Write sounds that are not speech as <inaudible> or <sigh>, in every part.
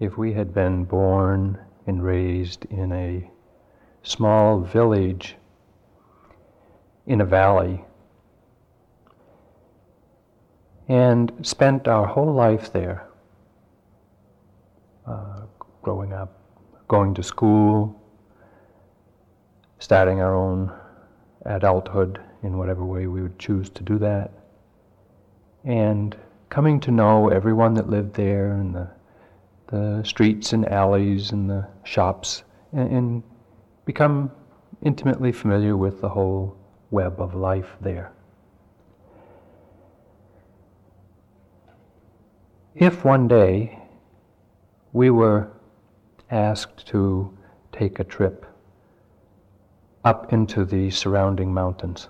if we had been born and raised in a small village in a valley and spent our whole life there, uh, growing up, going to school, starting our own adulthood in whatever way we would choose to do that, and coming to know everyone that lived there and the, the streets and alleys and the shops and, and become intimately familiar with the whole web of life there. If one day we were asked to take a trip up into the surrounding mountains,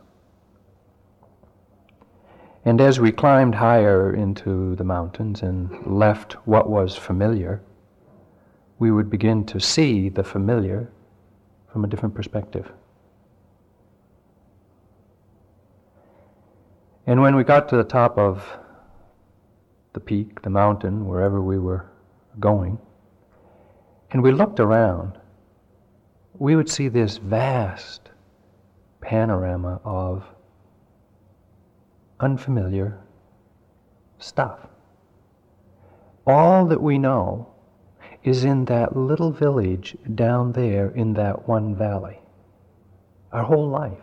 and as we climbed higher into the mountains and left what was familiar, we would begin to see the familiar from a different perspective. And when we got to the top of the peak, the mountain, wherever we were going, and we looked around, we would see this vast panorama of unfamiliar stuff. All that we know is in that little village down there in that one valley. Our whole life.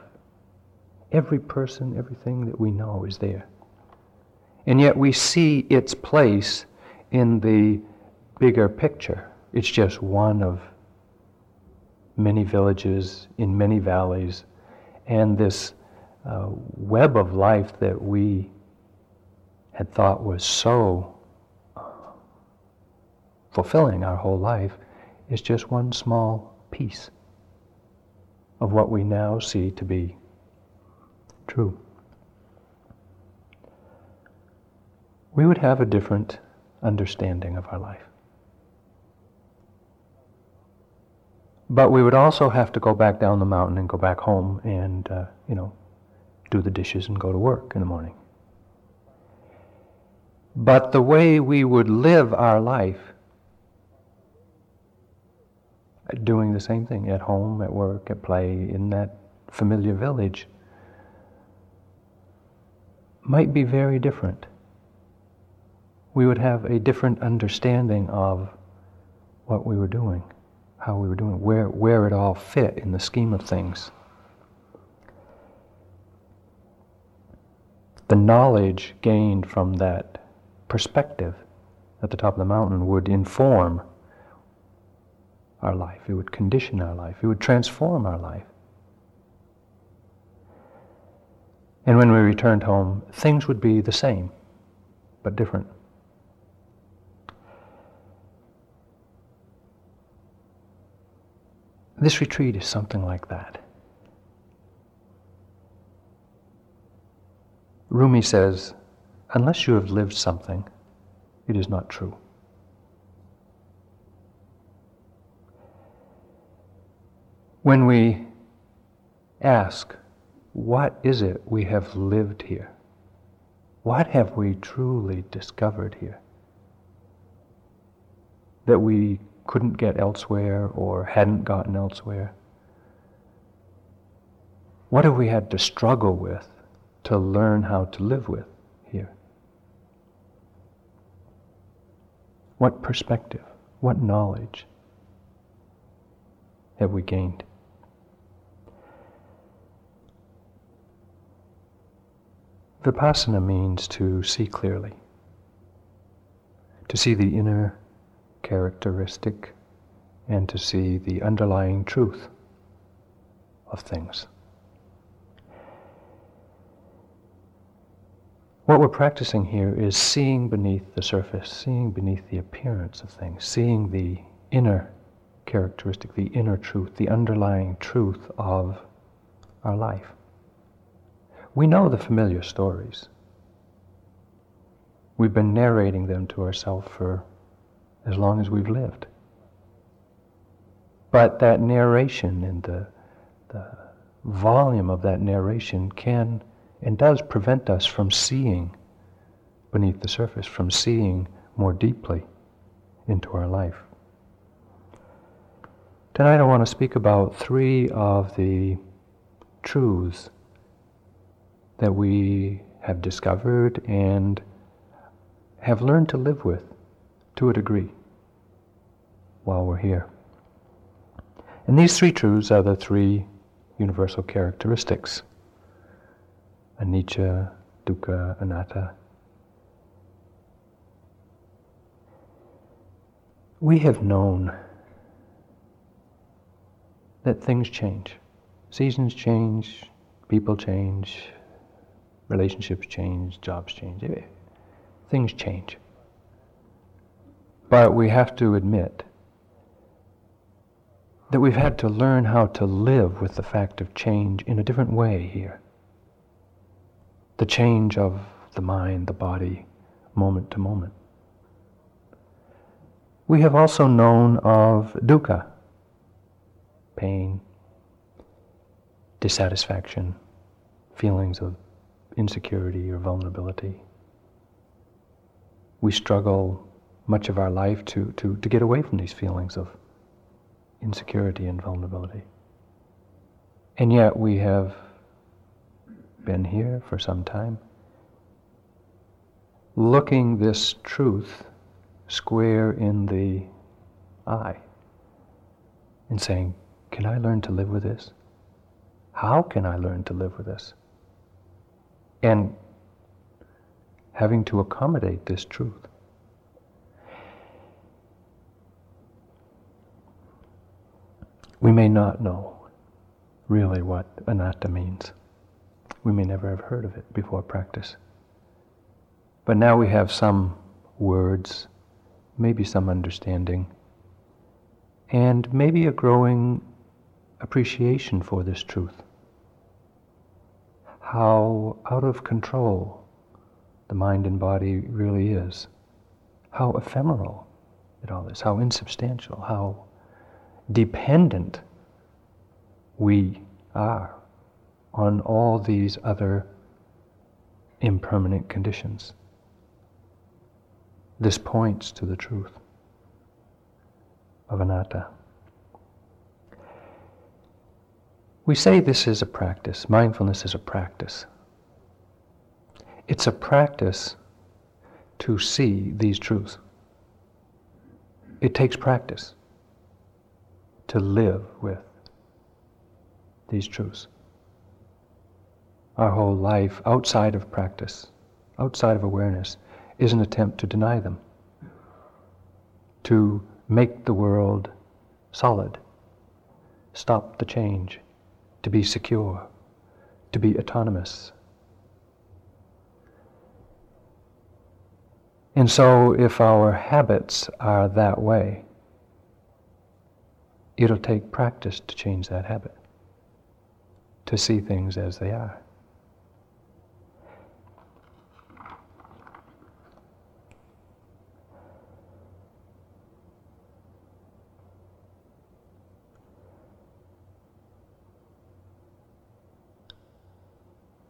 Every person, everything that we know is there. And yet we see its place in the bigger picture. It's just one of many villages in many valleys, and this uh, web of life that we had thought was so uh, fulfilling our whole life is just one small piece of what we now see to be true. We would have a different understanding of our life. But we would also have to go back down the mountain and go back home and, uh, you know, do the dishes and go to work in the morning. But the way we would live our life, doing the same thing at home, at work, at play, in that familiar village, might be very different. We would have a different understanding of what we were doing, how we were doing, where, where it all fit in the scheme of things. The knowledge gained from that perspective at the top of the mountain would inform our life, it would condition our life, it would transform our life. And when we returned home, things would be the same, but different. This retreat is something like that. Rumi says, unless you have lived something, it is not true. When we ask, what is it we have lived here? What have we truly discovered here? That we couldn't get elsewhere or hadn't gotten elsewhere? What have we had to struggle with to learn how to live with here? What perspective, what knowledge have we gained? Vipassana means to see clearly, to see the inner characteristic and to see the underlying truth of things. What we're practicing here is seeing beneath the surface, seeing beneath the appearance of things, seeing the inner characteristic, the inner truth, the underlying truth of our life. We know the familiar stories. We've been narrating them to ourselves for as long as we've lived. But that narration and the, the volume of that narration can and does prevent us from seeing beneath the surface, from seeing more deeply, into our life. Tonight I want to speak about three of the truths that we have discovered and have learned to live with to a degree while we're here. And these three truths are the three universal characteristics anicca, dukkha, anatta. We have known that things change. Seasons change, people change, relationships change, jobs change, eh, things change. But we have to admit that we've had to learn how to live with the fact of change in a different way here. The change of the mind, the body, moment to moment. We have also known of dukkha, pain, dissatisfaction, feelings of insecurity or vulnerability. We struggle much of our life to, to, to get away from these feelings of insecurity and vulnerability. And yet we have been here for some time, looking this truth square in the eye and saying, Can I learn to live with this? How can I learn to live with this? And having to accommodate this truth. We may not know really what anatta means. We may never have heard of it before practice. But now we have some words, maybe some understanding, and maybe a growing appreciation for this truth. How out of control the mind and body really is. How ephemeral it all is, how insubstantial, how dependent we are on all these other impermanent conditions. This points to the truth of anatta. We say this is a practice, mindfulness is a practice. It's a practice to see these truths. It takes practice to live with these truths. Our whole life outside of practice, outside of awareness, is an attempt to deny them, to make the world solid, stop the change, to be secure, to be autonomous. And so, if our habits are that way, it'll take practice to change that habit, to see things as they are.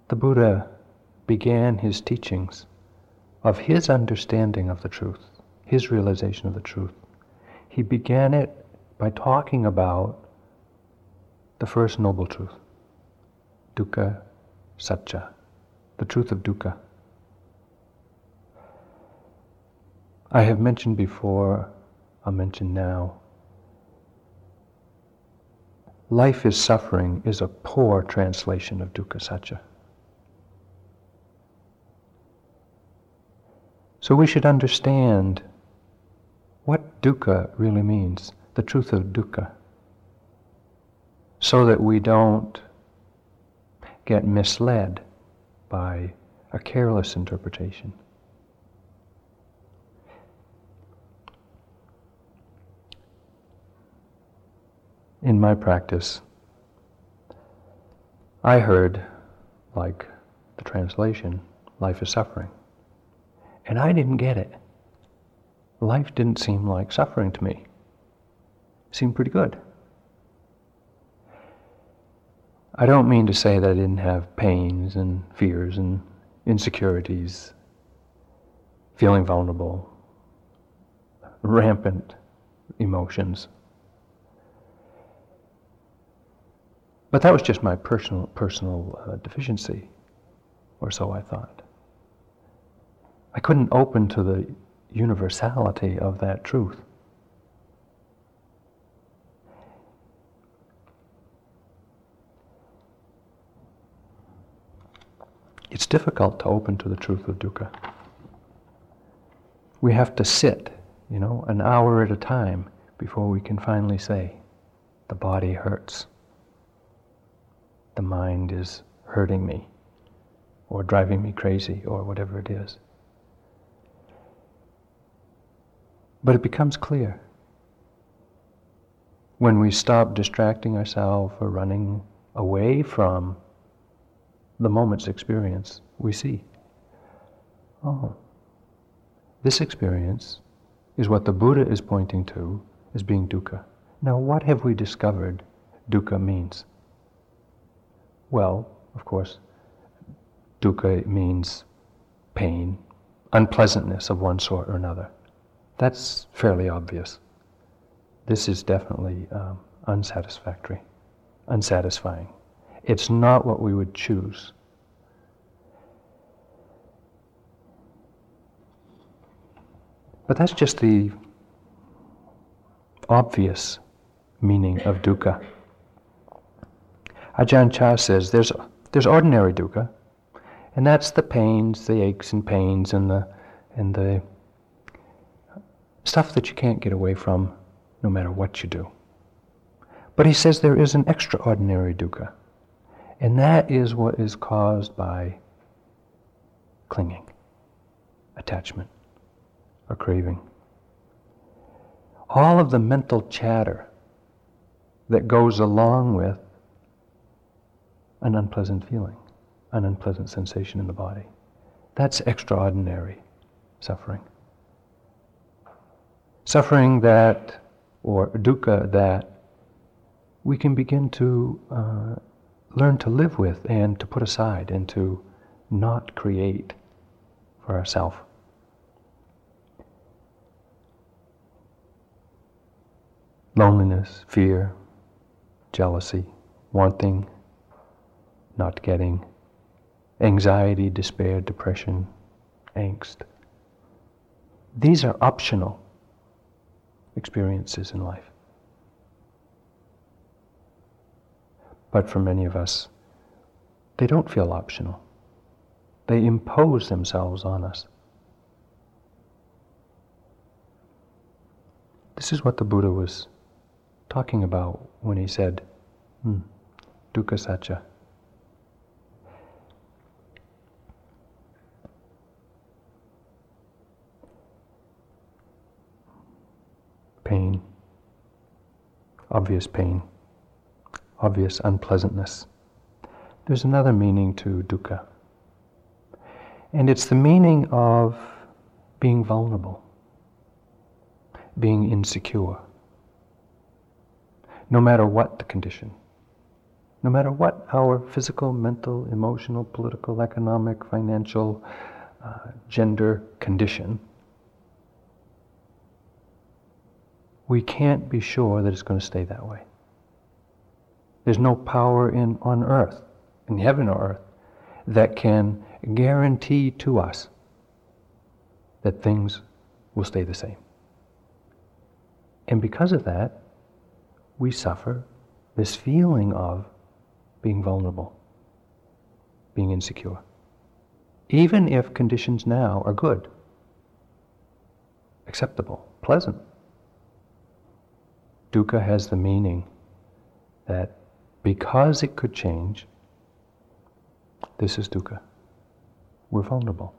The Buddha began his teachings of his understanding of the truth, his realization of the truth. He began it by talking about the first noble truth, dukkha sacca, the truth of dukkha. I have mentioned before, I'll mention now, life is suffering is a poor translation of dukkha sacca. So we should understand what dukkha really means the truth of dukkha so that we don't get misled by a careless interpretation. In my practice, I heard, like the translation, life is suffering. And I didn't get it. Life didn't seem like suffering to me seemed pretty good. I don't mean to say that I didn't have pains and fears and insecurities, feeling vulnerable, rampant emotions. But that was just my personal, personal uh, deficiency, or so I thought. I couldn't open to the universality of that truth. It's difficult to open to the truth of dukkha. We have to sit, you know, an hour at a time before we can finally say, the body hurts. The mind is hurting me or driving me crazy or whatever it is. But it becomes clear when we stop distracting ourselves or running away from the moment's experience, we see, oh, this experience is what the Buddha is pointing to as being dukkha. Now, what have we discovered dukkha means? Well, of course, dukkha means pain, unpleasantness of one sort or another. That's fairly obvious. This is definitely um, unsatisfactory, unsatisfying. It's not what we would choose. But that's just the obvious meaning of dukkha. Ajahn Chah says there's, there's ordinary dukkha, and that's the pains, the aches and pains, and the, and the stuff that you can't get away from no matter what you do. But he says there is an extraordinary dukkha. And that is what is caused by clinging, attachment, or craving. All of the mental chatter that goes along with an unpleasant feeling, an unpleasant sensation in the body. That's extraordinary suffering. Suffering that, or dukkha that, we can begin to uh, learn to live with and to put aside and to not create for ourselves. Loneliness, fear, jealousy, wanting, not getting, anxiety, despair, depression, angst. These are optional experiences in life. But for many of us, they don't feel optional. They impose themselves on us. This is what the Buddha was talking about when he said, hmm, dukkha sacca. Pain, obvious pain obvious unpleasantness. There's another meaning to dukkha. And it's the meaning of being vulnerable, being insecure, no matter what the condition, no matter what our physical, mental, emotional, political, economic, financial, uh, gender condition, we can't be sure that it's going to stay that way. There's no power in, on earth, in heaven or earth, that can guarantee to us that things will stay the same. And because of that, we suffer this feeling of being vulnerable, being insecure. Even if conditions now are good, acceptable, pleasant. Dukkha has the meaning that because it could change, this is dukkha. We're vulnerable.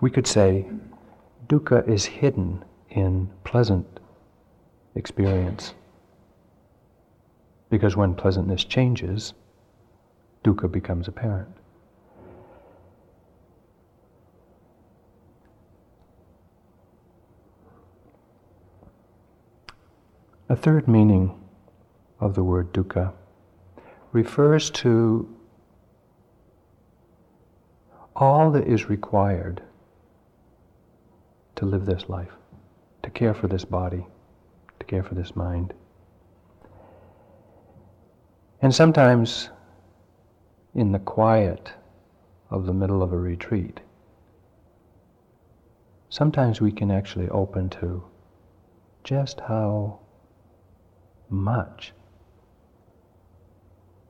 We could say dukkha is hidden in pleasant experience. Because when pleasantness changes, dukkha becomes apparent. A third meaning of the word dukkha refers to all that is required to live this life, to care for this body, to care for this mind. And sometimes, in the quiet of the middle of a retreat, sometimes we can actually open to just how much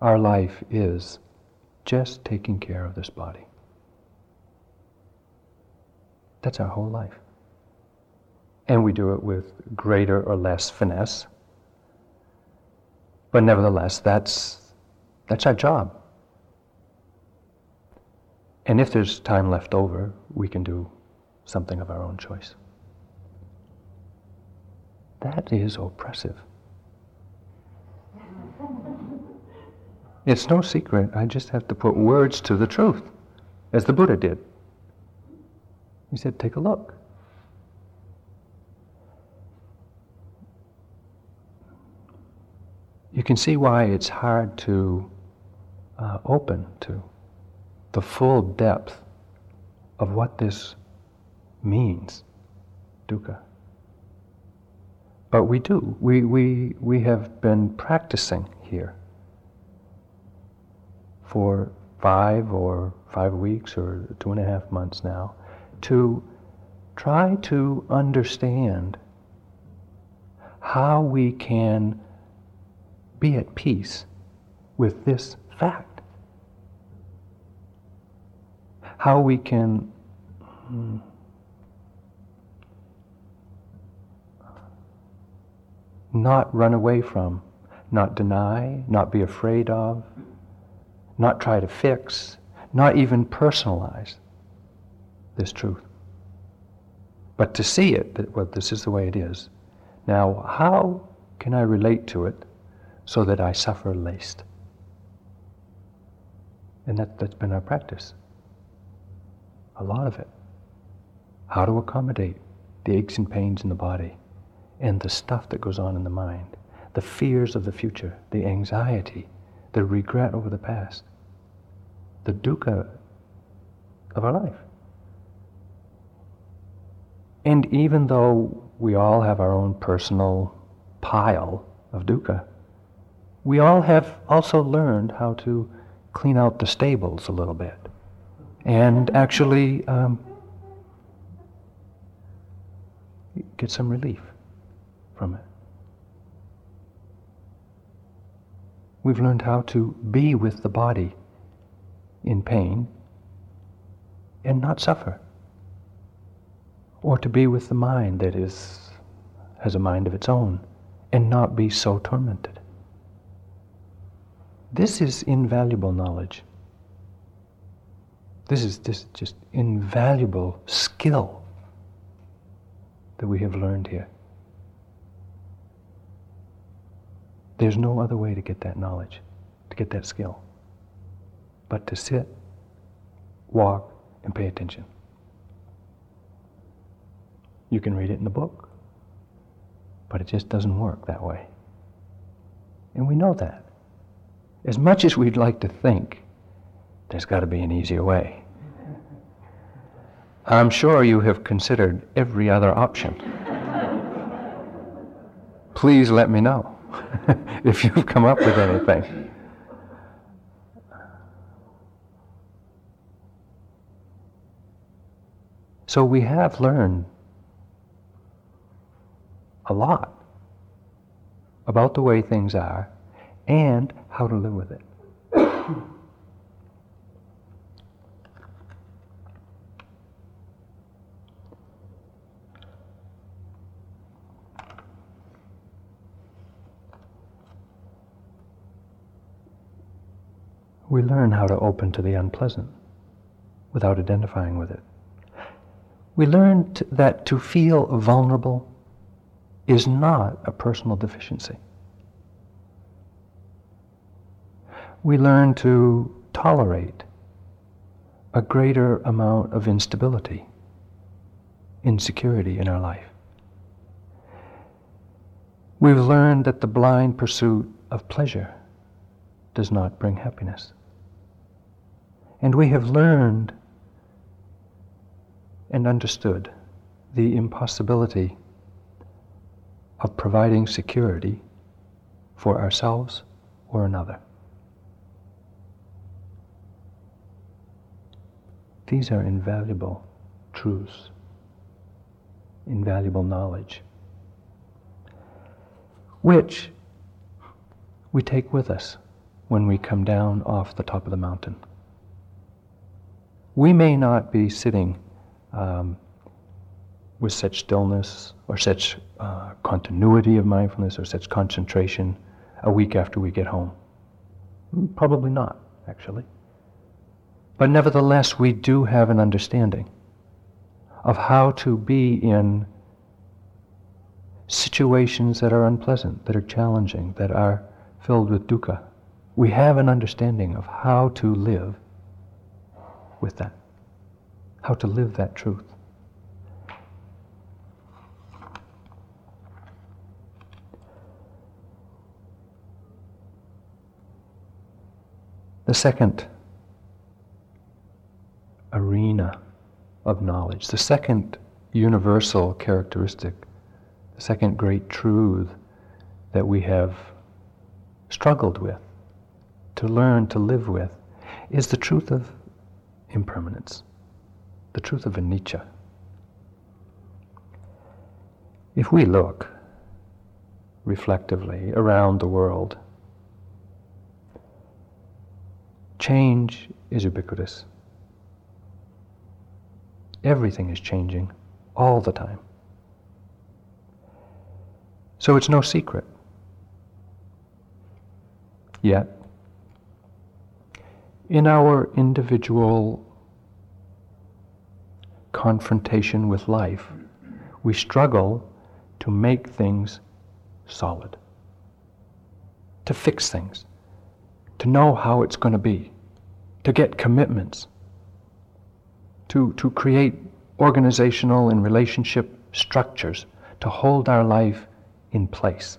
our life is just taking care of this body. That's our whole life. And we do it with greater or less finesse. But nevertheless, that's, that's our job. And if there's time left over, we can do something of our own choice. That is oppressive. It's no secret. I just have to put words to the truth, as the Buddha did. He said, Take a look. You can see why it's hard to uh, open to the full depth of what this means, dukkha. But we do. We, we, we have been practicing here for five or five weeks or two and a half months now to try to understand how we can be at peace with this fact. How we can hmm, not run away from, not deny, not be afraid of, not try to fix, not even personalize this truth. But to see it, that, well, this is the way it is. Now, how can I relate to it so that I suffer least? And that, that's been our practice. A lot of it. How to accommodate the aches and pains in the body and the stuff that goes on in the mind, the fears of the future, the anxiety, the regret over the past, the dukkha of our life. And even though we all have our own personal pile of dukkha, we all have also learned how to clean out the stables a little bit and actually um, get some relief from it. We've learned how to be with the body in pain and not suffer. Or to be with the mind that is, has a mind of its own and not be so tormented. This is invaluable knowledge. This is this just invaluable skill that we have learned here. There's no other way to get that knowledge, to get that skill, but to sit, walk, and pay attention. You can read it in the book, but it just doesn't work that way. And we know that. As much as we'd like to think, there's got to be an easier way. I'm sure you have considered every other option. Please let me know. <laughs> if you've come up with anything. So we have learned a lot about the way things are and how to live with it. we learn how to open to the unpleasant without identifying with it. We learned that to feel vulnerable is not a personal deficiency. We learn to tolerate a greater amount of instability, insecurity in our life. We've learned that the blind pursuit of pleasure does not bring happiness. And we have learned and understood the impossibility of providing security for ourselves or another. These are invaluable truths, invaluable knowledge, which we take with us when we come down off the top of the mountain. We may not be sitting um, with such stillness or such uh, continuity of mindfulness or such concentration a week after we get home. Probably not, actually. But nevertheless, we do have an understanding of how to be in situations that are unpleasant, that are challenging, that are filled with dukkha. We have an understanding of how to live with that, how to live that truth. The second arena of knowledge, the second universal characteristic, the second great truth that we have struggled with, to learn to live with, is the truth of impermanence, the truth of anicca. If we look reflectively around the world, change is ubiquitous. Everything is changing all the time. So it's no secret. Yet, in our individual confrontation with life, we struggle to make things solid, to fix things, to know how it's going to be, to get commitments to, to create organizational and relationship structures to hold our life in place,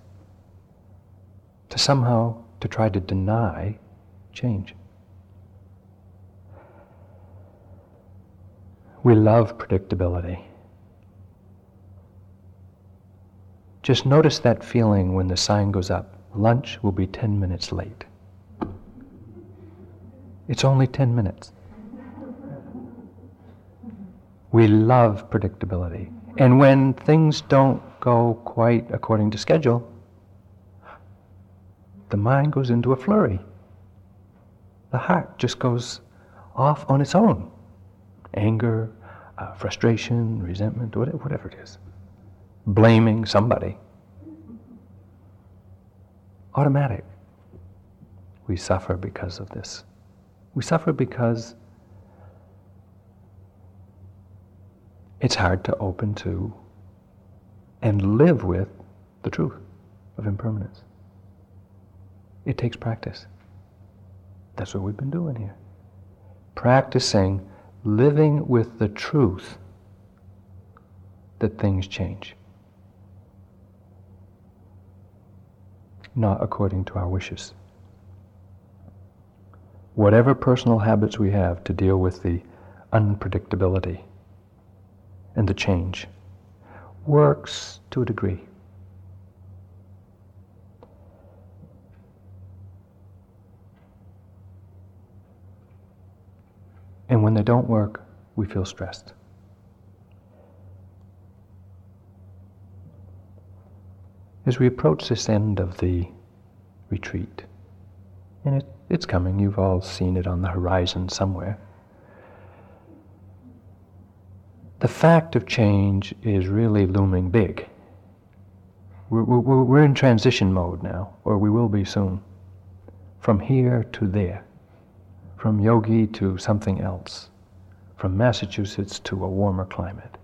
to somehow to try to deny change. We love predictability. Just notice that feeling when the sign goes up lunch will be 10 minutes late. It's only 10 minutes. We love predictability. And when things don't go quite according to schedule, the mind goes into a flurry. The heart just goes off on its own. Anger, uh, frustration, resentment, whatever, whatever it is. Blaming somebody. Automatic. We suffer because of this. We suffer because it's hard to open to and live with the truth of impermanence. It takes practice. That's what we've been doing here. Practicing living with the truth that things change. Not according to our wishes. Whatever personal habits we have to deal with the unpredictability and the change works to a degree. And when they don't work, we feel stressed. As we approach this end of the retreat, and it, it's coming, you've all seen it on the horizon somewhere. the fact of change is really looming big. We're, we're, we're, in transition mode now, or we will be soon. From here to there, from yogi to something else, from Massachusetts to a warmer climate.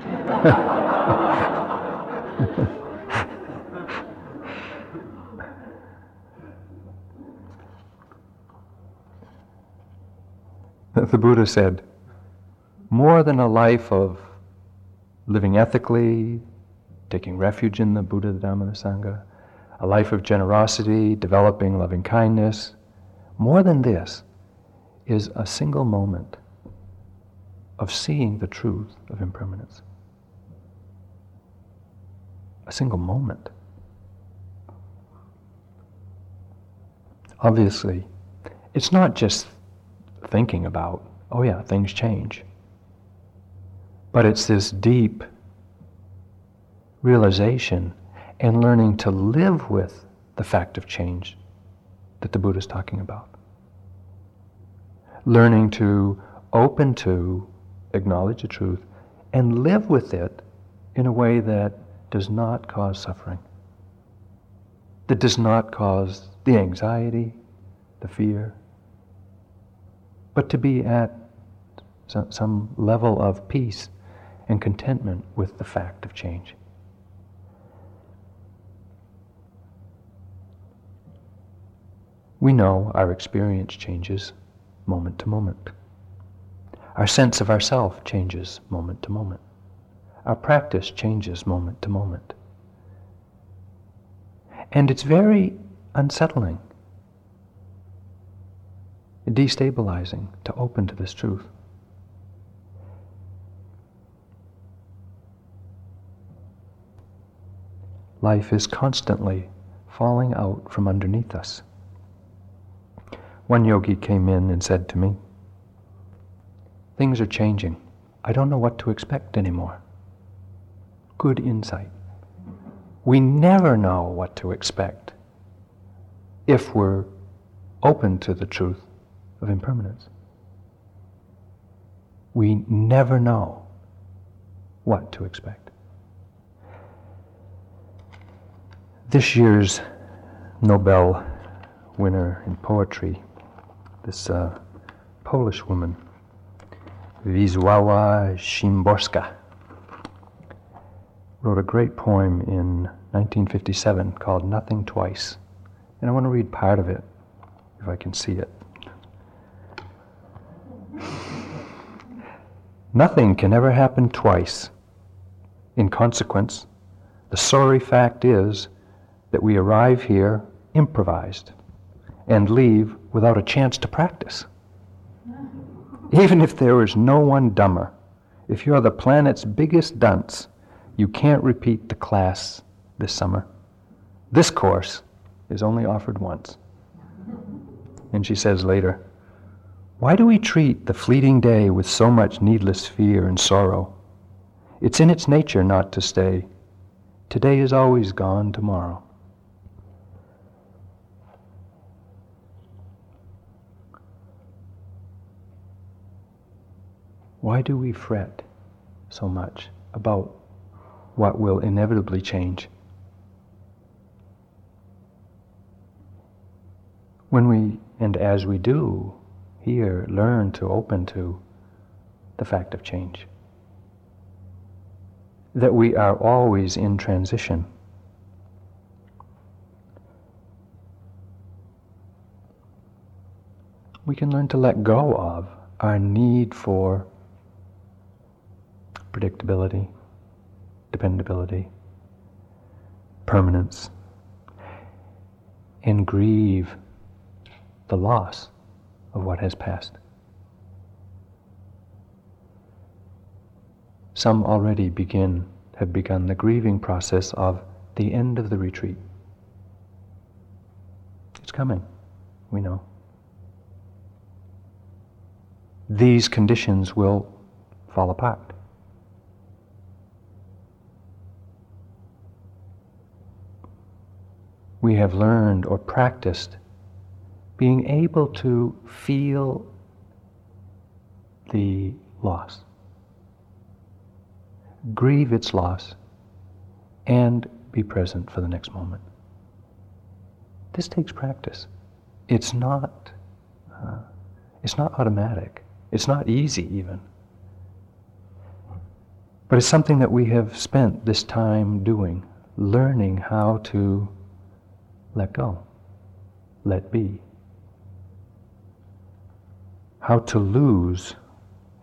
<laughs> the Buddha said, more than a life of living ethically, taking refuge in the Buddha, the Dhamma, the Sangha, a life of generosity, developing loving kindness. More than this is a single moment of seeing the truth of impermanence. A single moment. Obviously, it's not just thinking about, oh yeah, things change. But it's this deep realization and learning to live with the fact of change that the Buddha is talking about. Learning to open to, acknowledge the truth, and live with it in a way that does not cause suffering, that does not cause the anxiety, the fear, but to be at some level of peace and contentment with the fact of change. We know our experience changes moment to moment. Our sense of ourself changes moment to moment. Our practice changes moment to moment. And it's very unsettling, destabilizing to open to this truth. Life is constantly falling out from underneath us. One yogi came in and said to me, Things are changing. I don't know what to expect anymore. Good insight. We never know what to expect if we're open to the truth of impermanence. We never know what to expect. This year's Nobel winner in poetry, this uh, Polish woman, Wisława Szymborska, wrote a great poem in 1957 called Nothing Twice. And I want to read part of it, if I can see it. <laughs> Nothing can ever happen twice. In consequence, the sorry fact is that we arrive here improvised and leave without a chance to practice. Even if there is no one dumber, if you're the planet's biggest dunce, you can't repeat the class this summer. This course is only offered once. And she says later, Why do we treat the fleeting day with so much needless fear and sorrow? It's in its nature not to stay. Today is always gone tomorrow. Why do we fret so much about what will inevitably change? When we, and as we do, here learn to open to the fact of change, that we are always in transition. We can learn to let go of our need for predictability, dependability, permanence, and grieve the loss of what has passed. Some already begin, have begun the grieving process of the end of the retreat. It's coming, we know. These conditions will fall apart. We have learned or practiced being able to feel the loss, grieve its loss, and be present for the next moment. This takes practice. It's not. Uh, it's not automatic. It's not easy even. But it's something that we have spent this time doing, learning how to let go, let be. How to lose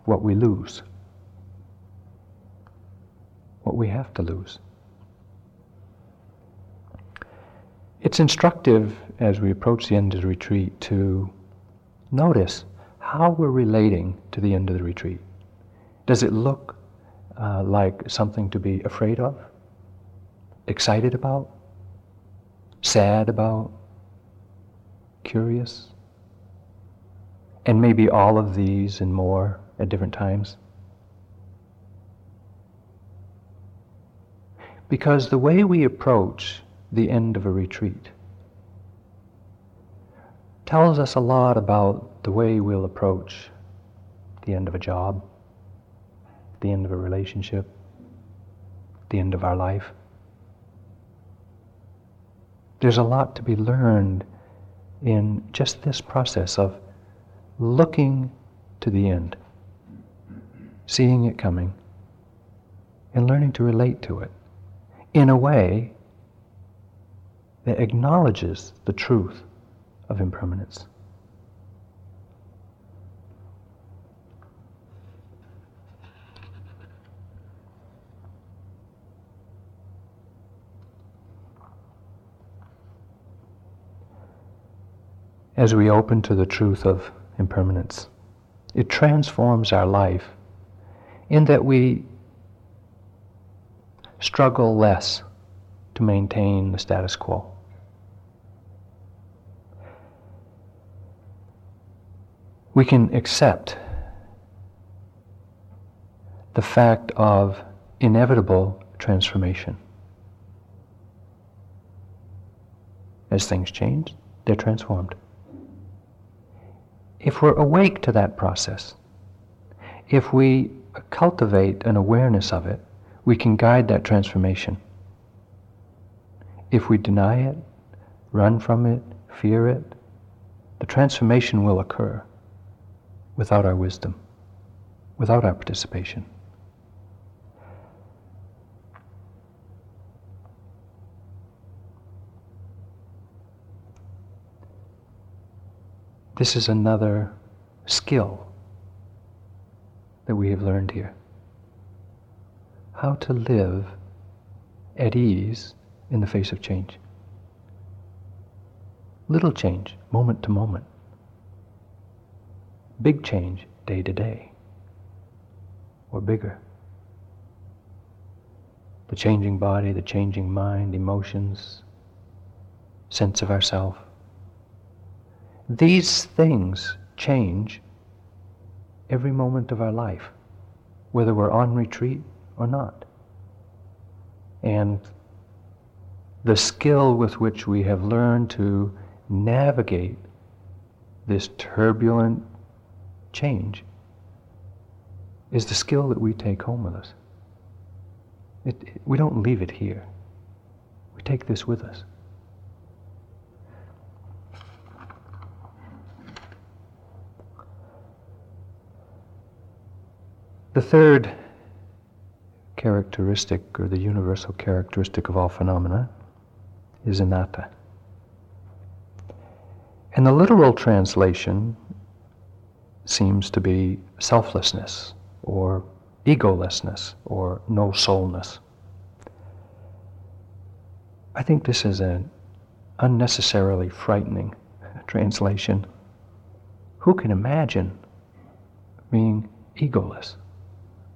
what we lose, what we have to lose. It's instructive as we approach the end of the retreat to notice how we're relating to the end of the retreat. Does it look uh, like something to be afraid of, excited about, sad about, curious? And maybe all of these and more at different times? Because the way we approach the end of a retreat tells us a lot about the way we'll approach the end of a job, the end of a relationship, the end of our life. There's a lot to be learned in just this process of looking to the end, seeing it coming, and learning to relate to it in a way that acknowledges the truth of impermanence. As we open to the truth of impermanence, it transforms our life in that we struggle less to maintain the status quo. We can accept the fact of inevitable transformation. As things change, they're transformed. If we're awake to that process, if we cultivate an awareness of it, we can guide that transformation. If we deny it, run from it, fear it, the transformation will occur without our wisdom, without our participation. This is another skill that we have learned here how to live at ease in the face of change. Little change, moment to moment. Big change, day to day. Or bigger. The changing body, the changing mind, emotions, sense of ourself. These things change every moment of our life, whether we're on retreat or not. And the skill with which we have learned to navigate this turbulent change is the skill that we take home with us. It, it, we don't leave it here. We take this with us. The third characteristic or the universal characteristic of all phenomena is anatta. And the literal translation seems to be selflessness or egolessness or no soulness. I think this is an unnecessarily frightening <laughs> translation. Who can imagine being egoless,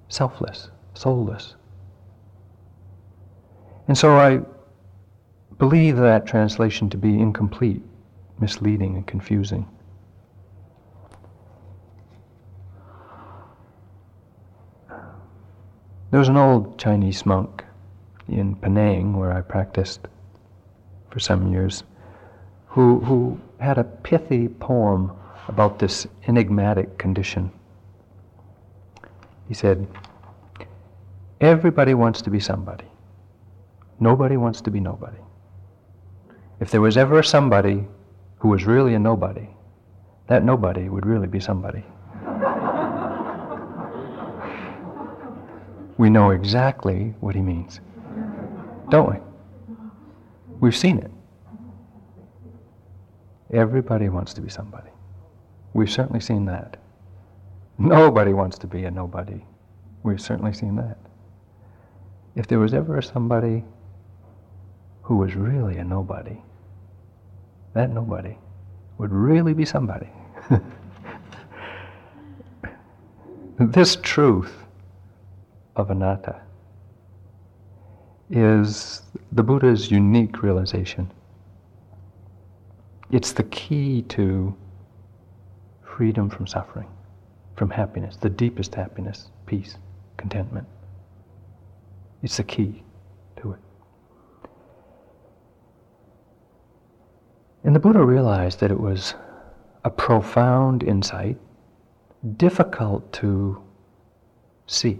selfless, soulless? And so I believe that translation to be incomplete, misleading, and confusing. There was an old Chinese monk in Penang where I practiced for some years who, who had a pithy poem about this enigmatic condition. He said, Everybody wants to be somebody. Nobody wants to be nobody. If there was ever somebody who was really a nobody, that nobody would really be somebody. <laughs> we know exactly what he means. Don't we? We've seen it. Everybody wants to be somebody. We've certainly seen that. Nobody wants to be a nobody. We've certainly seen that. If there was ever somebody who was really a nobody, that nobody would really be somebody. <laughs> this truth of anatta is the Buddha's unique realization. It's the key to freedom from suffering, from happiness, the deepest happiness, peace, contentment. It's the key to it. And the Buddha realized that it was a profound insight, difficult to see,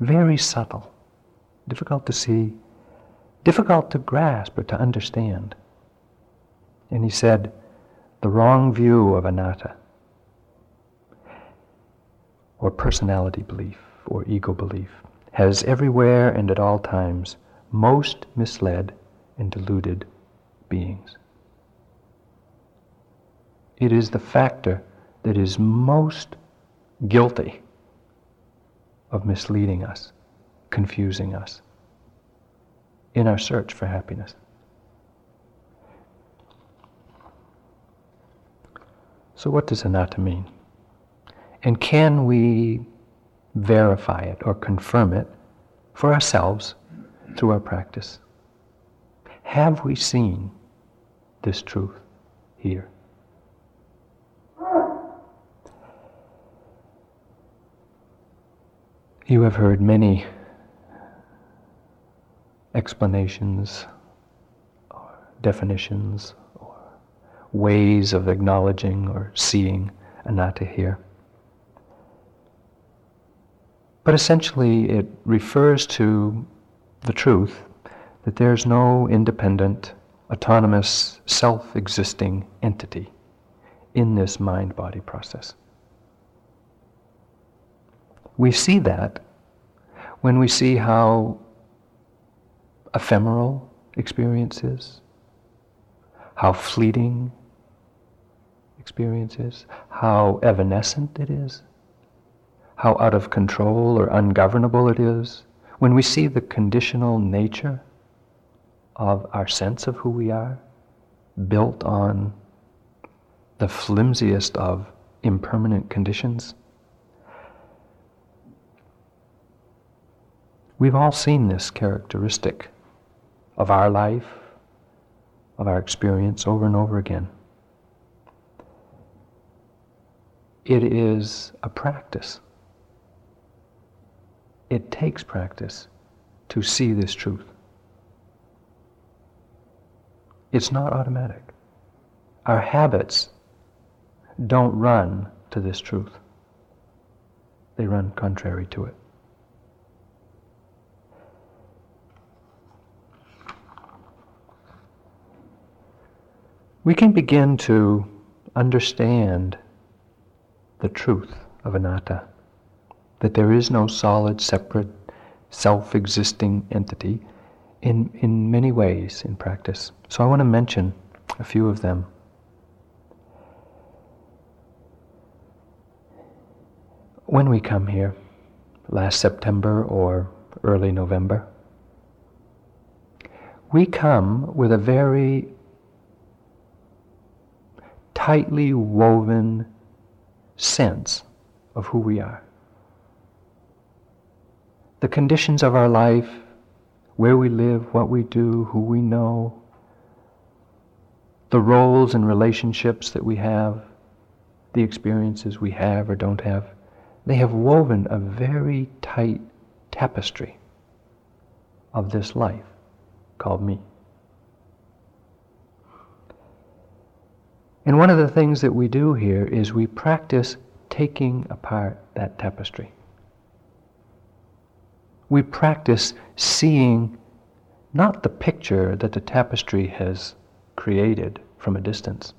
very subtle, difficult to see, difficult to grasp or to understand. And he said, the wrong view of anatta, or personality belief, or ego belief, has everywhere and at all times most misled and deluded beings. It is the factor that is most guilty of misleading us, confusing us in our search for happiness. So, what does anatta mean? And can we verify it or confirm it for ourselves through our practice? Have we seen this truth here? You have heard many explanations, or definitions, or ways of acknowledging or seeing anatta here. But essentially, it refers to the truth that there's no independent, autonomous, self existing entity in this mind body process. We see that when we see how ephemeral experience is, how fleeting experience is, how evanescent it is, how out of control or ungovernable it is, when we see the conditional nature of our sense of who we are, built on the flimsiest of impermanent conditions, We've all seen this characteristic of our life, of our experience over and over again. It is a practice. It takes practice to see this truth. It's not automatic. Our habits don't run to this truth, they run contrary to it. we can begin to understand the truth of anatta, that there is no solid, separate, self existing entity in, in many ways in practice. So I want to mention a few of them. When we come here, last September or early November, we come with a very tightly woven sense of who we are. The conditions of our life, where we live, what we do, who we know, the roles and relationships that we have, the experiences we have or don't have, they have woven a very tight tapestry of this life called me. And one of the things that we do here is we practice taking apart that tapestry. We practice seeing not the picture that the tapestry has created from a distance,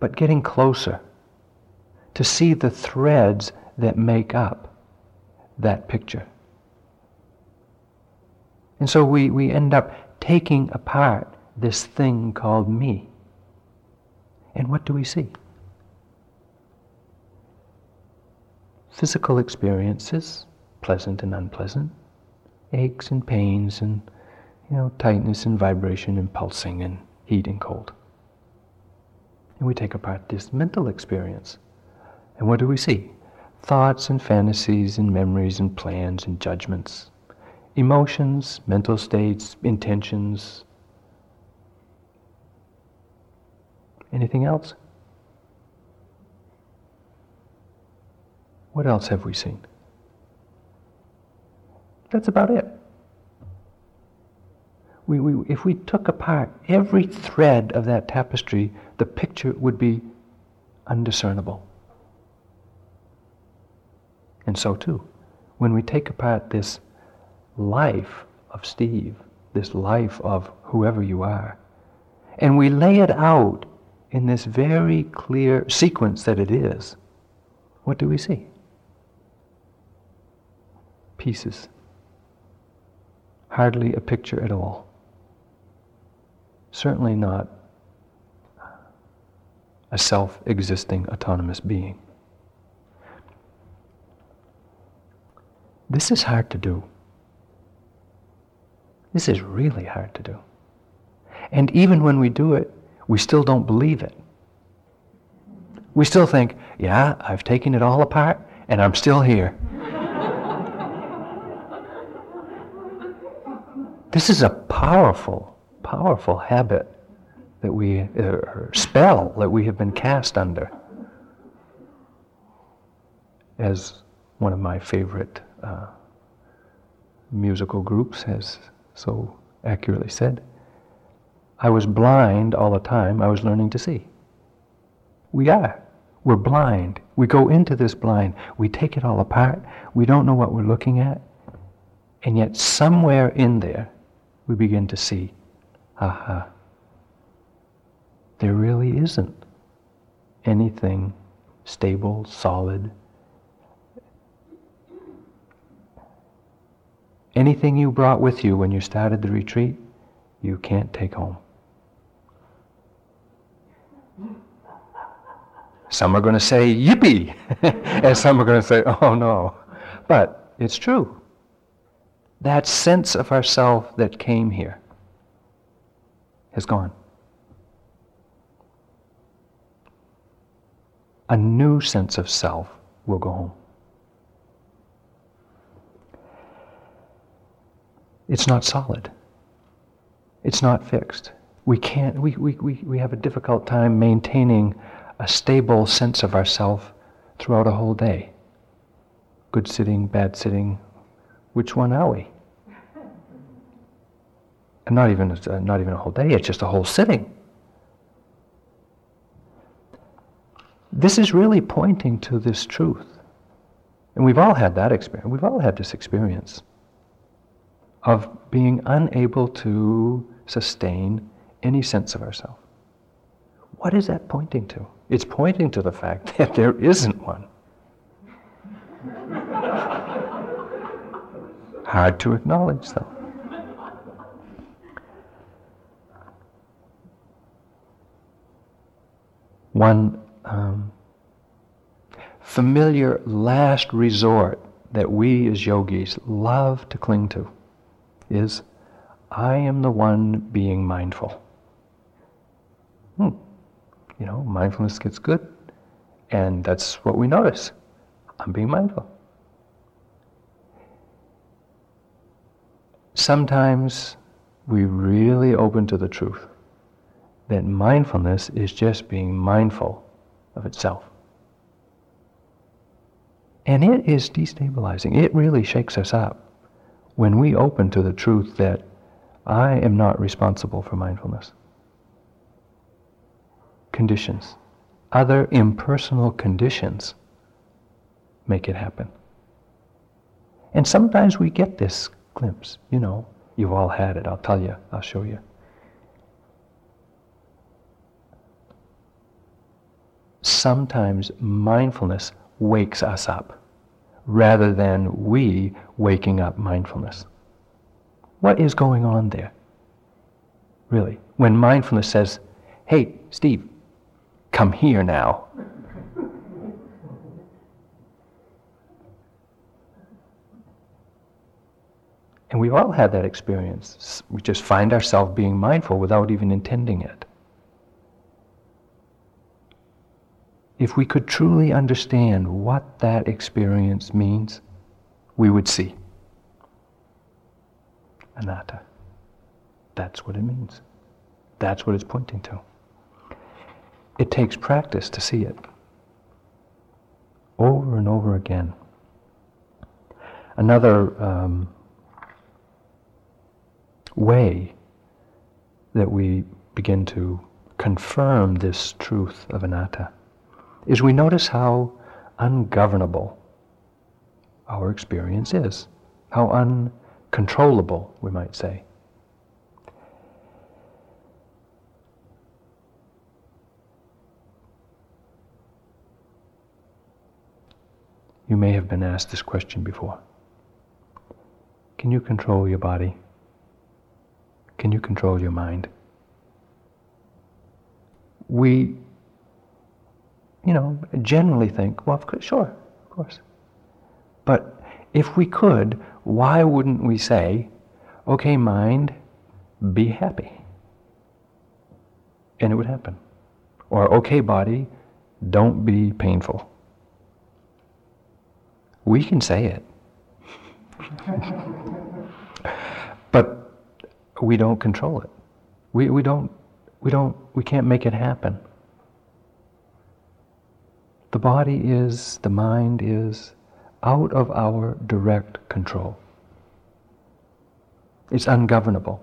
but getting closer to see the threads that make up that picture. And so we, we end up taking apart this thing called me. And what do we see? Physical experiences, pleasant and unpleasant, aches and pains and you know, tightness and vibration and pulsing and heat and cold. And we take apart this mental experience. And what do we see? thoughts and fantasies and memories and plans and judgments, emotions, mental states, intentions. Anything else? What else have we seen? That's about it. We, we, if we took apart every thread of that tapestry, the picture would be undiscernible. And so too, when we take apart this life of Steve, this life of whoever you are, and we lay it out in this very clear sequence that it is, what do we see? Pieces. Hardly a picture at all. Certainly not a self existing autonomous being. This is hard to do. This is really hard to do. And even when we do it, we still don't believe it. We still think, yeah, I've taken it all apart and I'm still here. This is a powerful, powerful habit that we, uh, spell that we have been cast under. As one of my favorite uh, musical groups has so accurately said. I was blind all the time, I was learning to see. We are. We're blind. We go into this blind. We take it all apart. We don't know what we're looking at. And yet, somewhere in there, we begin to see aha, there really isn't anything stable, solid, Anything you brought with you when you started the retreat, you can't take home. Some are going to say, yippee, <laughs> and some are going to say, oh no. But it's true. That sense of ourself that came here has gone. A new sense of self will go home. It's not solid. It's not fixed. We can't, we, we, we, we have a difficult time maintaining a stable sense of ourself throughout a whole day. Good sitting, bad sitting, which one are we? And not even, uh, not even a whole day, it's just a whole sitting. This is really pointing to this truth. And we've all had that experience. We've all had this experience of being unable to sustain any sense of ourselves. What is that pointing to? It's pointing to the fact <laughs> that there isn't one. Hard to acknowledge, though. One um, familiar last resort that we as yogis love to cling to is I am the one being mindful. Hmm. You know, mindfulness gets good, and that's what we notice. I'm being mindful. Sometimes we really open to the truth that mindfulness is just being mindful of itself. And it is destabilizing. It really shakes us up when we open to the truth that I am not responsible for mindfulness. Conditions, other impersonal conditions make it happen. And sometimes we get this glimpse, you know, you've all had it, I'll tell you, I'll show you. Sometimes mindfulness wakes us up rather than we waking up mindfulness. What is going on there? Really, when mindfulness says, hey, Steve, come here now. And we've all had that experience. We just find ourselves being mindful without even intending it. if we could truly understand what that experience means, we would see anatta. That's what it means. That's what it's pointing to. It takes practice to see it over and over again. Another um, way that we begin to confirm this truth of anatta is we notice how ungovernable our experience is, how uncontrollable, we might say. You may have been asked this question before. Can you control your body? Can you control your mind? We, you know, generally think, well, of course, sure, of course. But if we could, why wouldn't we say, okay, mind, be happy? And it would happen. Or, okay, body, don't be painful. We can say it. <laughs> we don't control it. We, we don't we don't we can't make it happen. The body is, the mind is out of our direct control. It's ungovernable.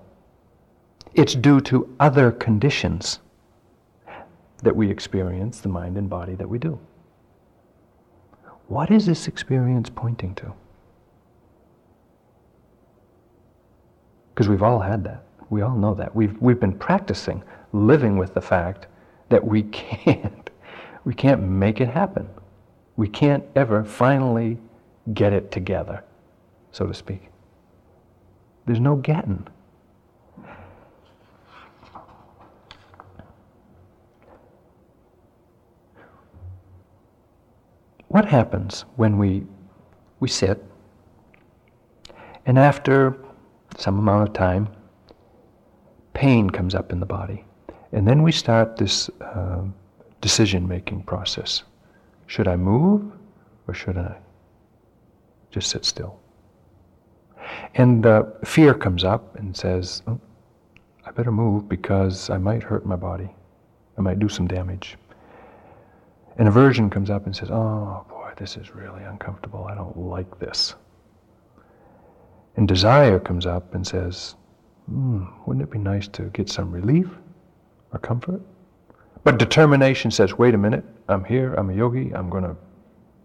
It's due to other conditions that we experience, the mind and body that we do. What is this experience pointing to? Because we've all had that. We all know that. We've, we've been practicing living with the fact that we <laughs> can't, we can't make it happen. We can't ever finally get it together, so to speak. There's no getting. what happens when we, we sit and after some amount of time, pain comes up in the body. And then we start this uh, decision making process. Should I move or should I just sit still? And uh, fear comes up and says, oh, I better move because I might hurt my body. I might do some damage. And aversion comes up and says, Oh boy, this is really uncomfortable. I don't like this. And desire comes up and says, hmm, Wouldn't it be nice to get some relief or comfort? But determination says, Wait a minute, I'm here, I'm a yogi, I'm going to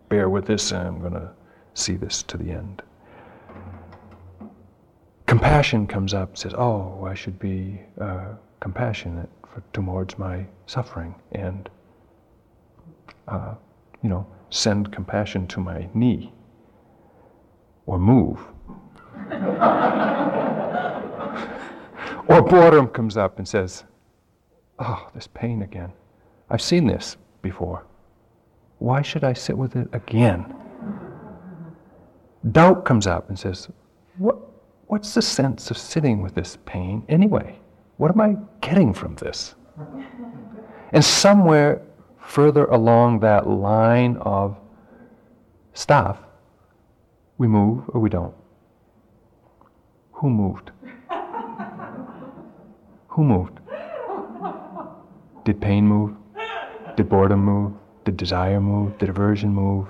bear with this, and I'm going to see this to the end. Compassion comes up, says, Oh, I should be uh, compassionate for, towards my suffering and uh, you know, send compassion to my knee or move. Or boredom comes up and says, Oh, this pain again. I've seen this before. Why should I sit with it again? Doubt comes up and says, what, What's the sense of sitting with this pain anyway? What am I getting from this? And somewhere further along that line of stuff, we move or we don't. Who moved? Who moved? Did pain move? Did boredom move? Did desire move? Did aversion move?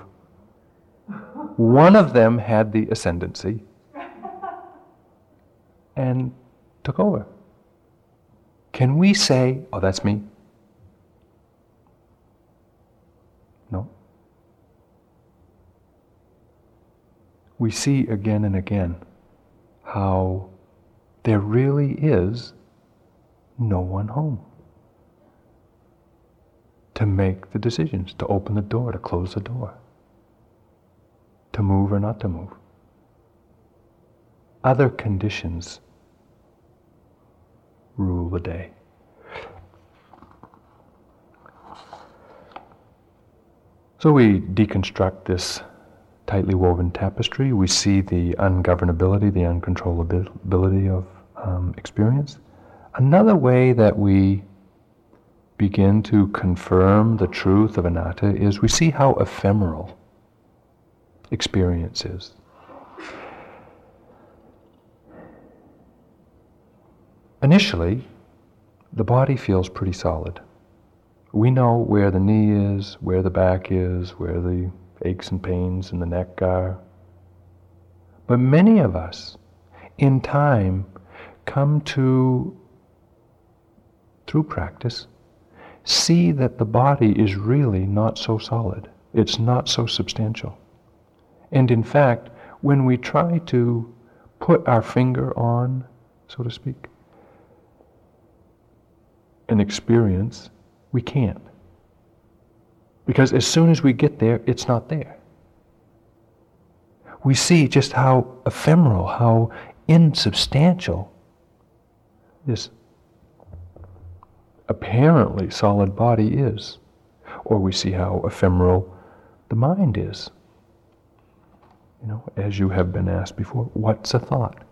One of them had the ascendancy and took over. Can we say, oh, that's me? No. We see again and again how there really is no one home to make the decisions, to open the door, to close the door, to move or not to move. Other conditions rule the day. So we deconstruct this tightly woven tapestry, we see the ungovernability, the uncontrollability of um, experience. Another way that we begin to confirm the truth of anatta is we see how ephemeral experience is. Initially, the body feels pretty solid. We know where the knee is, where the back is, where the aches and pains in the neck are. But many of us, in time, come to, through practice, see that the body is really not so solid. It's not so substantial. And in fact, when we try to put our finger on, so to speak, an experience, we can't. Because as soon as we get there, it's not there. We see just how ephemeral, how insubstantial this apparently solid body is. Or we see how ephemeral the mind is. You know, as you have been asked before, what's a thought?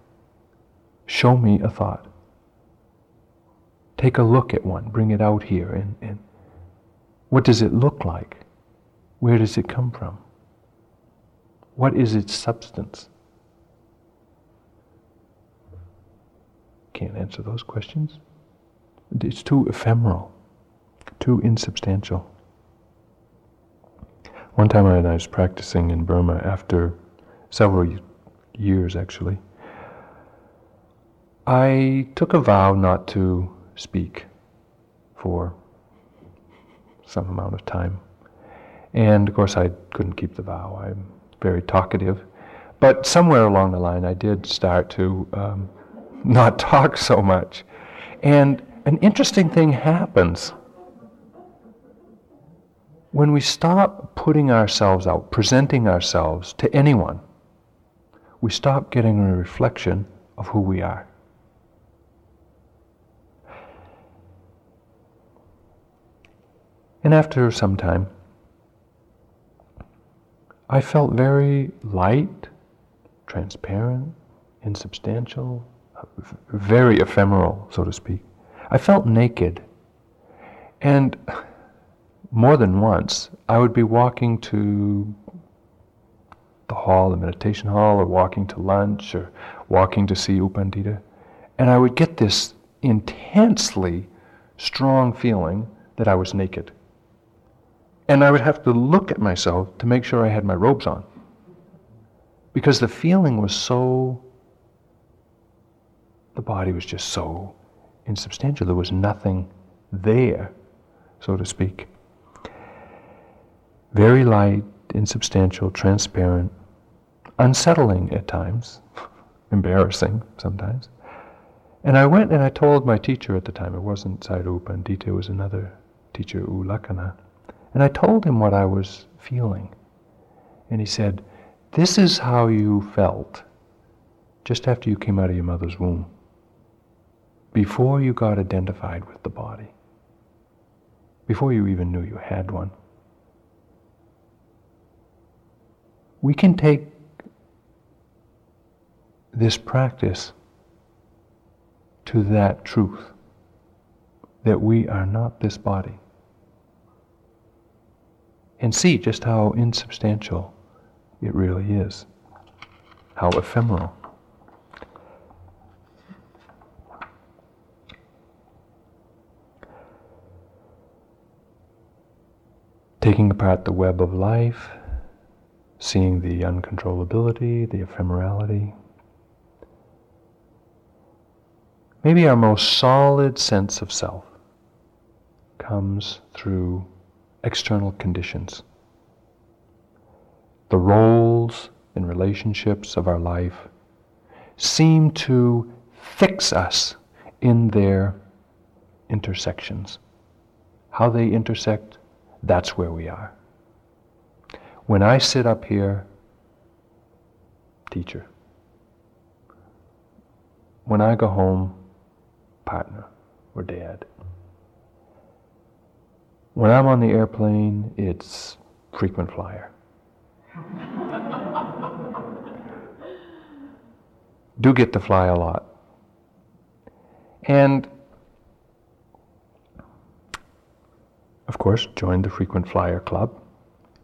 Show me a thought. Take a look at one, bring it out here, and, and what does it look like? Where does it come from? What is its substance? Can't answer those questions. It's too ephemeral, too insubstantial. One time I was practicing in Burma after several years actually. I took a vow not to speak for some amount of time. And of course, I couldn't keep the vow. I'm very talkative. But somewhere along the line, I did start to um, <laughs> not talk so much. And an interesting thing happens when we stop putting ourselves out, presenting ourselves to anyone. We stop getting a reflection of who we are. And after some time, I felt very light, transparent, insubstantial, very ephemeral, so to speak. I felt naked. And more than once, I would be walking to the hall, the meditation hall, or walking to lunch, or walking to see U Pandita, and I would get this intensely strong feeling that I was naked. And I would have to look at myself to make sure I had my robes on. Because the feeling was so, the body was just so insubstantial. There was nothing there, so to speak. Very light, insubstantial, transparent, unsettling at times, <laughs> embarrassing sometimes. And I went and I told my teacher at the time, it wasn't Sayadaw Pandita, it was another teacher, U Lakkhana. And I told him what I was feeling. And he said, This is how you felt just after you came out of your mother's womb, before you got identified with the body, before you even knew you had one. We can take this practice to that truth that we are not this body and see just how insubstantial it really is, how ephemeral. Taking apart the web of life, seeing the uncontrollability, the ephemerality. Maybe our most solid sense of self comes through external conditions. The roles and relationships of our life seem to fix us in their intersections. How they intersect, that's where we are. When I sit up here, teacher. When I go home, partner or dad. When I'm on the airplane, it's frequent flyer. <laughs> Do get to fly a lot. And of course, join the frequent flyer club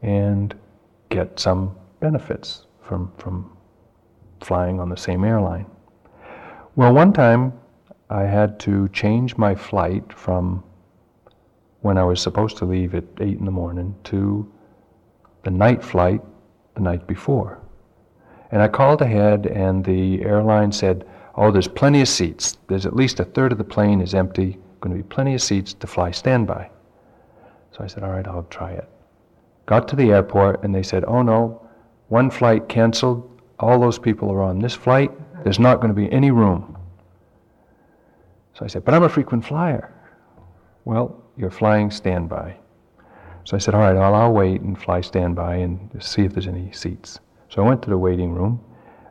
and get some benefits from, from flying on the same airline. Well, one time I had to change my flight from when I was supposed to leave at 8 in the morning to the night flight the night before. And I called ahead, and the airline said, Oh, there's plenty of seats. There's at least a third of the plane is empty. Going to be plenty of seats to fly standby. So I said, All right, I'll try it. Got to the airport, and they said, Oh no, one flight canceled. All those people are on this flight. There's not going to be any room. So I said, But I'm a frequent flyer. Well, you're flying standby. So I said, All right, I'll, I'll wait and fly standby and see if there's any seats. So I went to the waiting room,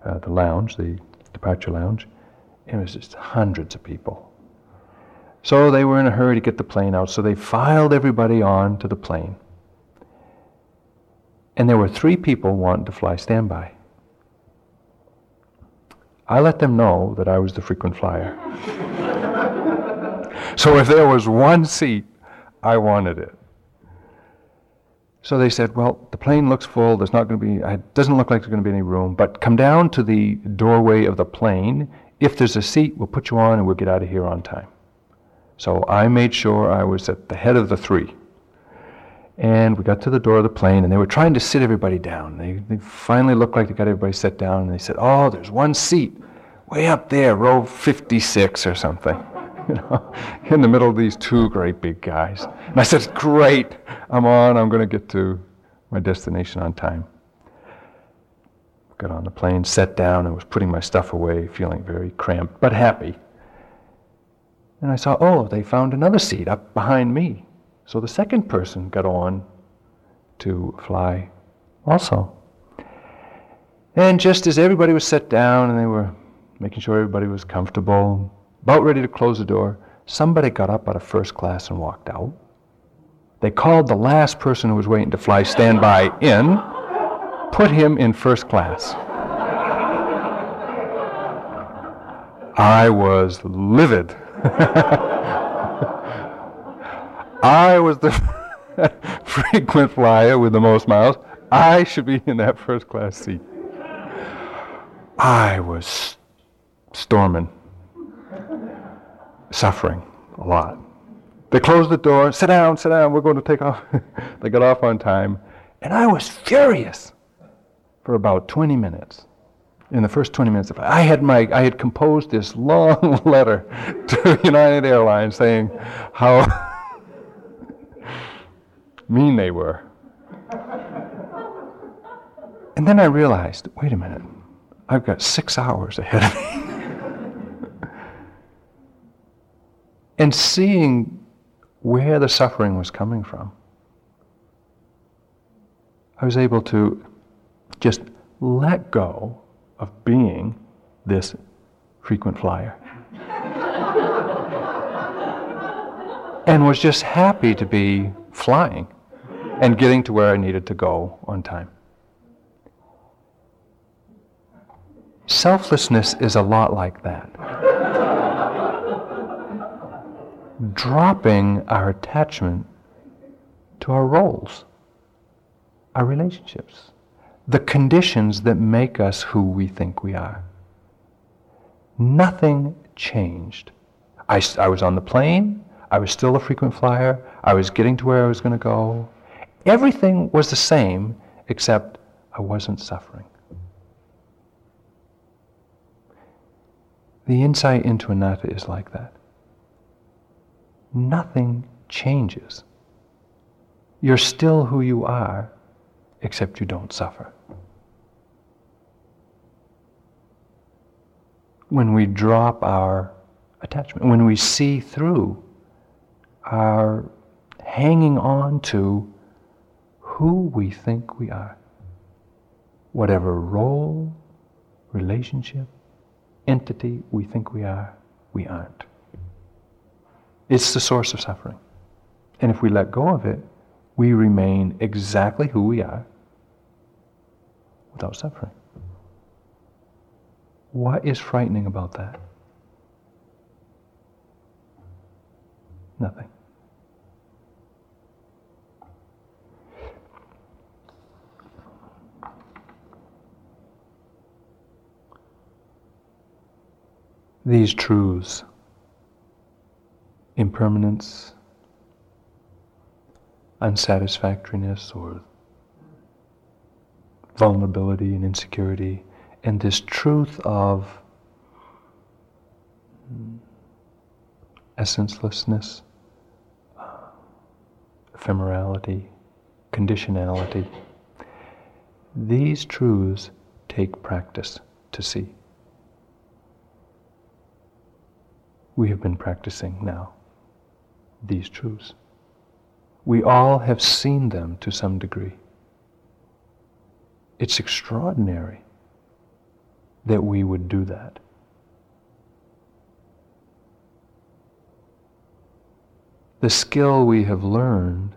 uh, the lounge, the departure lounge, and it was just hundreds of people. So they were in a hurry to get the plane out, so they filed everybody on to the plane. And there were three people wanting to fly standby. I let them know that I was the frequent flyer. <laughs> so if there was one seat, I wanted it. So they said, well, the plane looks full. There's not going to be, it doesn't look like there's going to be any room, but come down to the doorway of the plane. If there's a seat, we'll put you on and we'll get out of here on time. So I made sure I was at the head of the three. And we got to the door of the plane and they were trying to sit everybody down. They, they finally looked like they got everybody set down and they said, oh, there's one seat way up there, row 56 or something. <laughs> you know, in the middle of these two great big guys. And I said, Great, I'm on, I'm going to get to my destination on time. Got on the plane, sat down, and was putting my stuff away, feeling very cramped, but happy. And I saw, oh, they found another seat up behind me. So the second person got on to fly also. And just as everybody was set down and they were making sure everybody was comfortable, about ready to close the door, somebody got up out of first class and walked out. They called the last person who was waiting to fly standby in, put him in first class. I was livid. <laughs> I was the <laughs> frequent flyer with the most miles. I should be in that first class seat. I was storming suffering a lot. They closed the door, sit down, sit down, we're going to take off. <laughs> they got off on time. And I was furious for about 20 minutes. In the first 20 minutes, I had, my, I had composed this <laughs> long letter to <laughs> United Airlines saying how mean they were. And then I realized wait a minute, I've got six hours ahead of me. And seeing where the suffering was coming from, I was able to just let go of being this frequent flyer. <laughs> and was just happy to be flying and getting to where I needed to go on time. Selflessness is a lot like that dropping our attachment to our roles, our relationships, the conditions that make us who we think we are. Nothing changed. I, I was on the plane, I was still a frequent flyer, I was getting to where I was going to go. Everything was the same except I wasn't suffering. The insight into anatta is like that nothing changes. You're still who you are, except you don't suffer. When we drop our attachment, when we see through our hanging on to who we think we are, whatever role, relationship, entity we think we are, we aren't. It's the source of suffering. And if we let go of it, we remain exactly who we are without suffering. What is frightening about that? Nothing. These truths impermanence, unsatisfactoriness, or vulnerability and insecurity, and this truth of essencelessness, ephemerality, conditionality. These truths take practice to see. We have been practicing now these truths. We all have seen them to some degree. It's extraordinary that we would do that. The skill we have learned,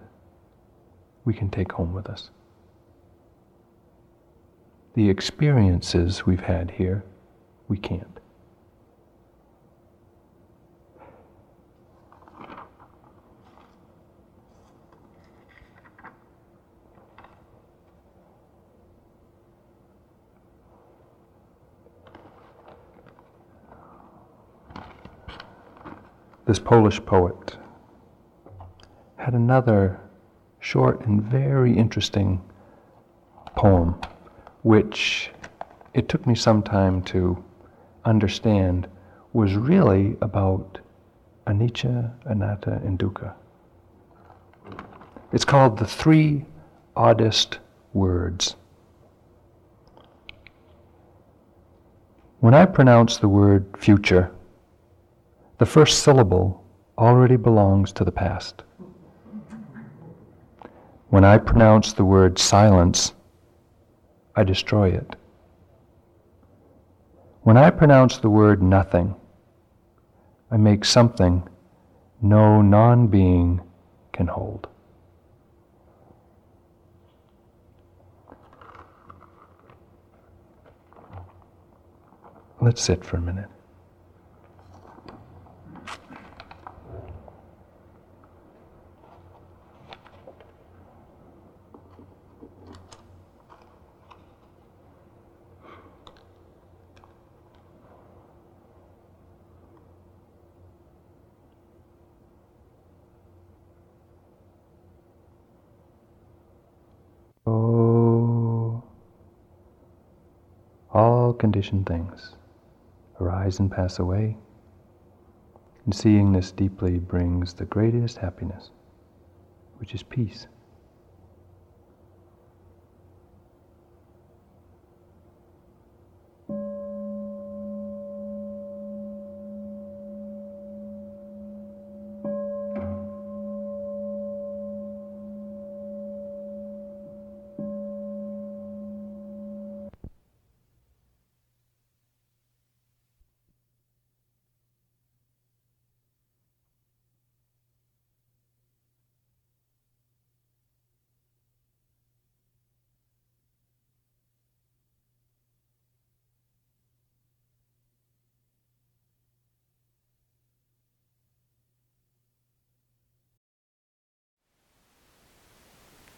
we can take home with us. The experiences we've had here, we can't. This Polish poet had another short and very interesting poem, which it took me some time to understand was really about anicca, anatta, and dukkha. It's called The Three Oddest Words. When I pronounce the word future, the first syllable already belongs to the past. When I pronounce the word silence, I destroy it. When I pronounce the word nothing, I make something no non being can hold. Let's sit for a minute. Conditioned things arise and pass away. And seeing this deeply brings the greatest happiness, which is peace.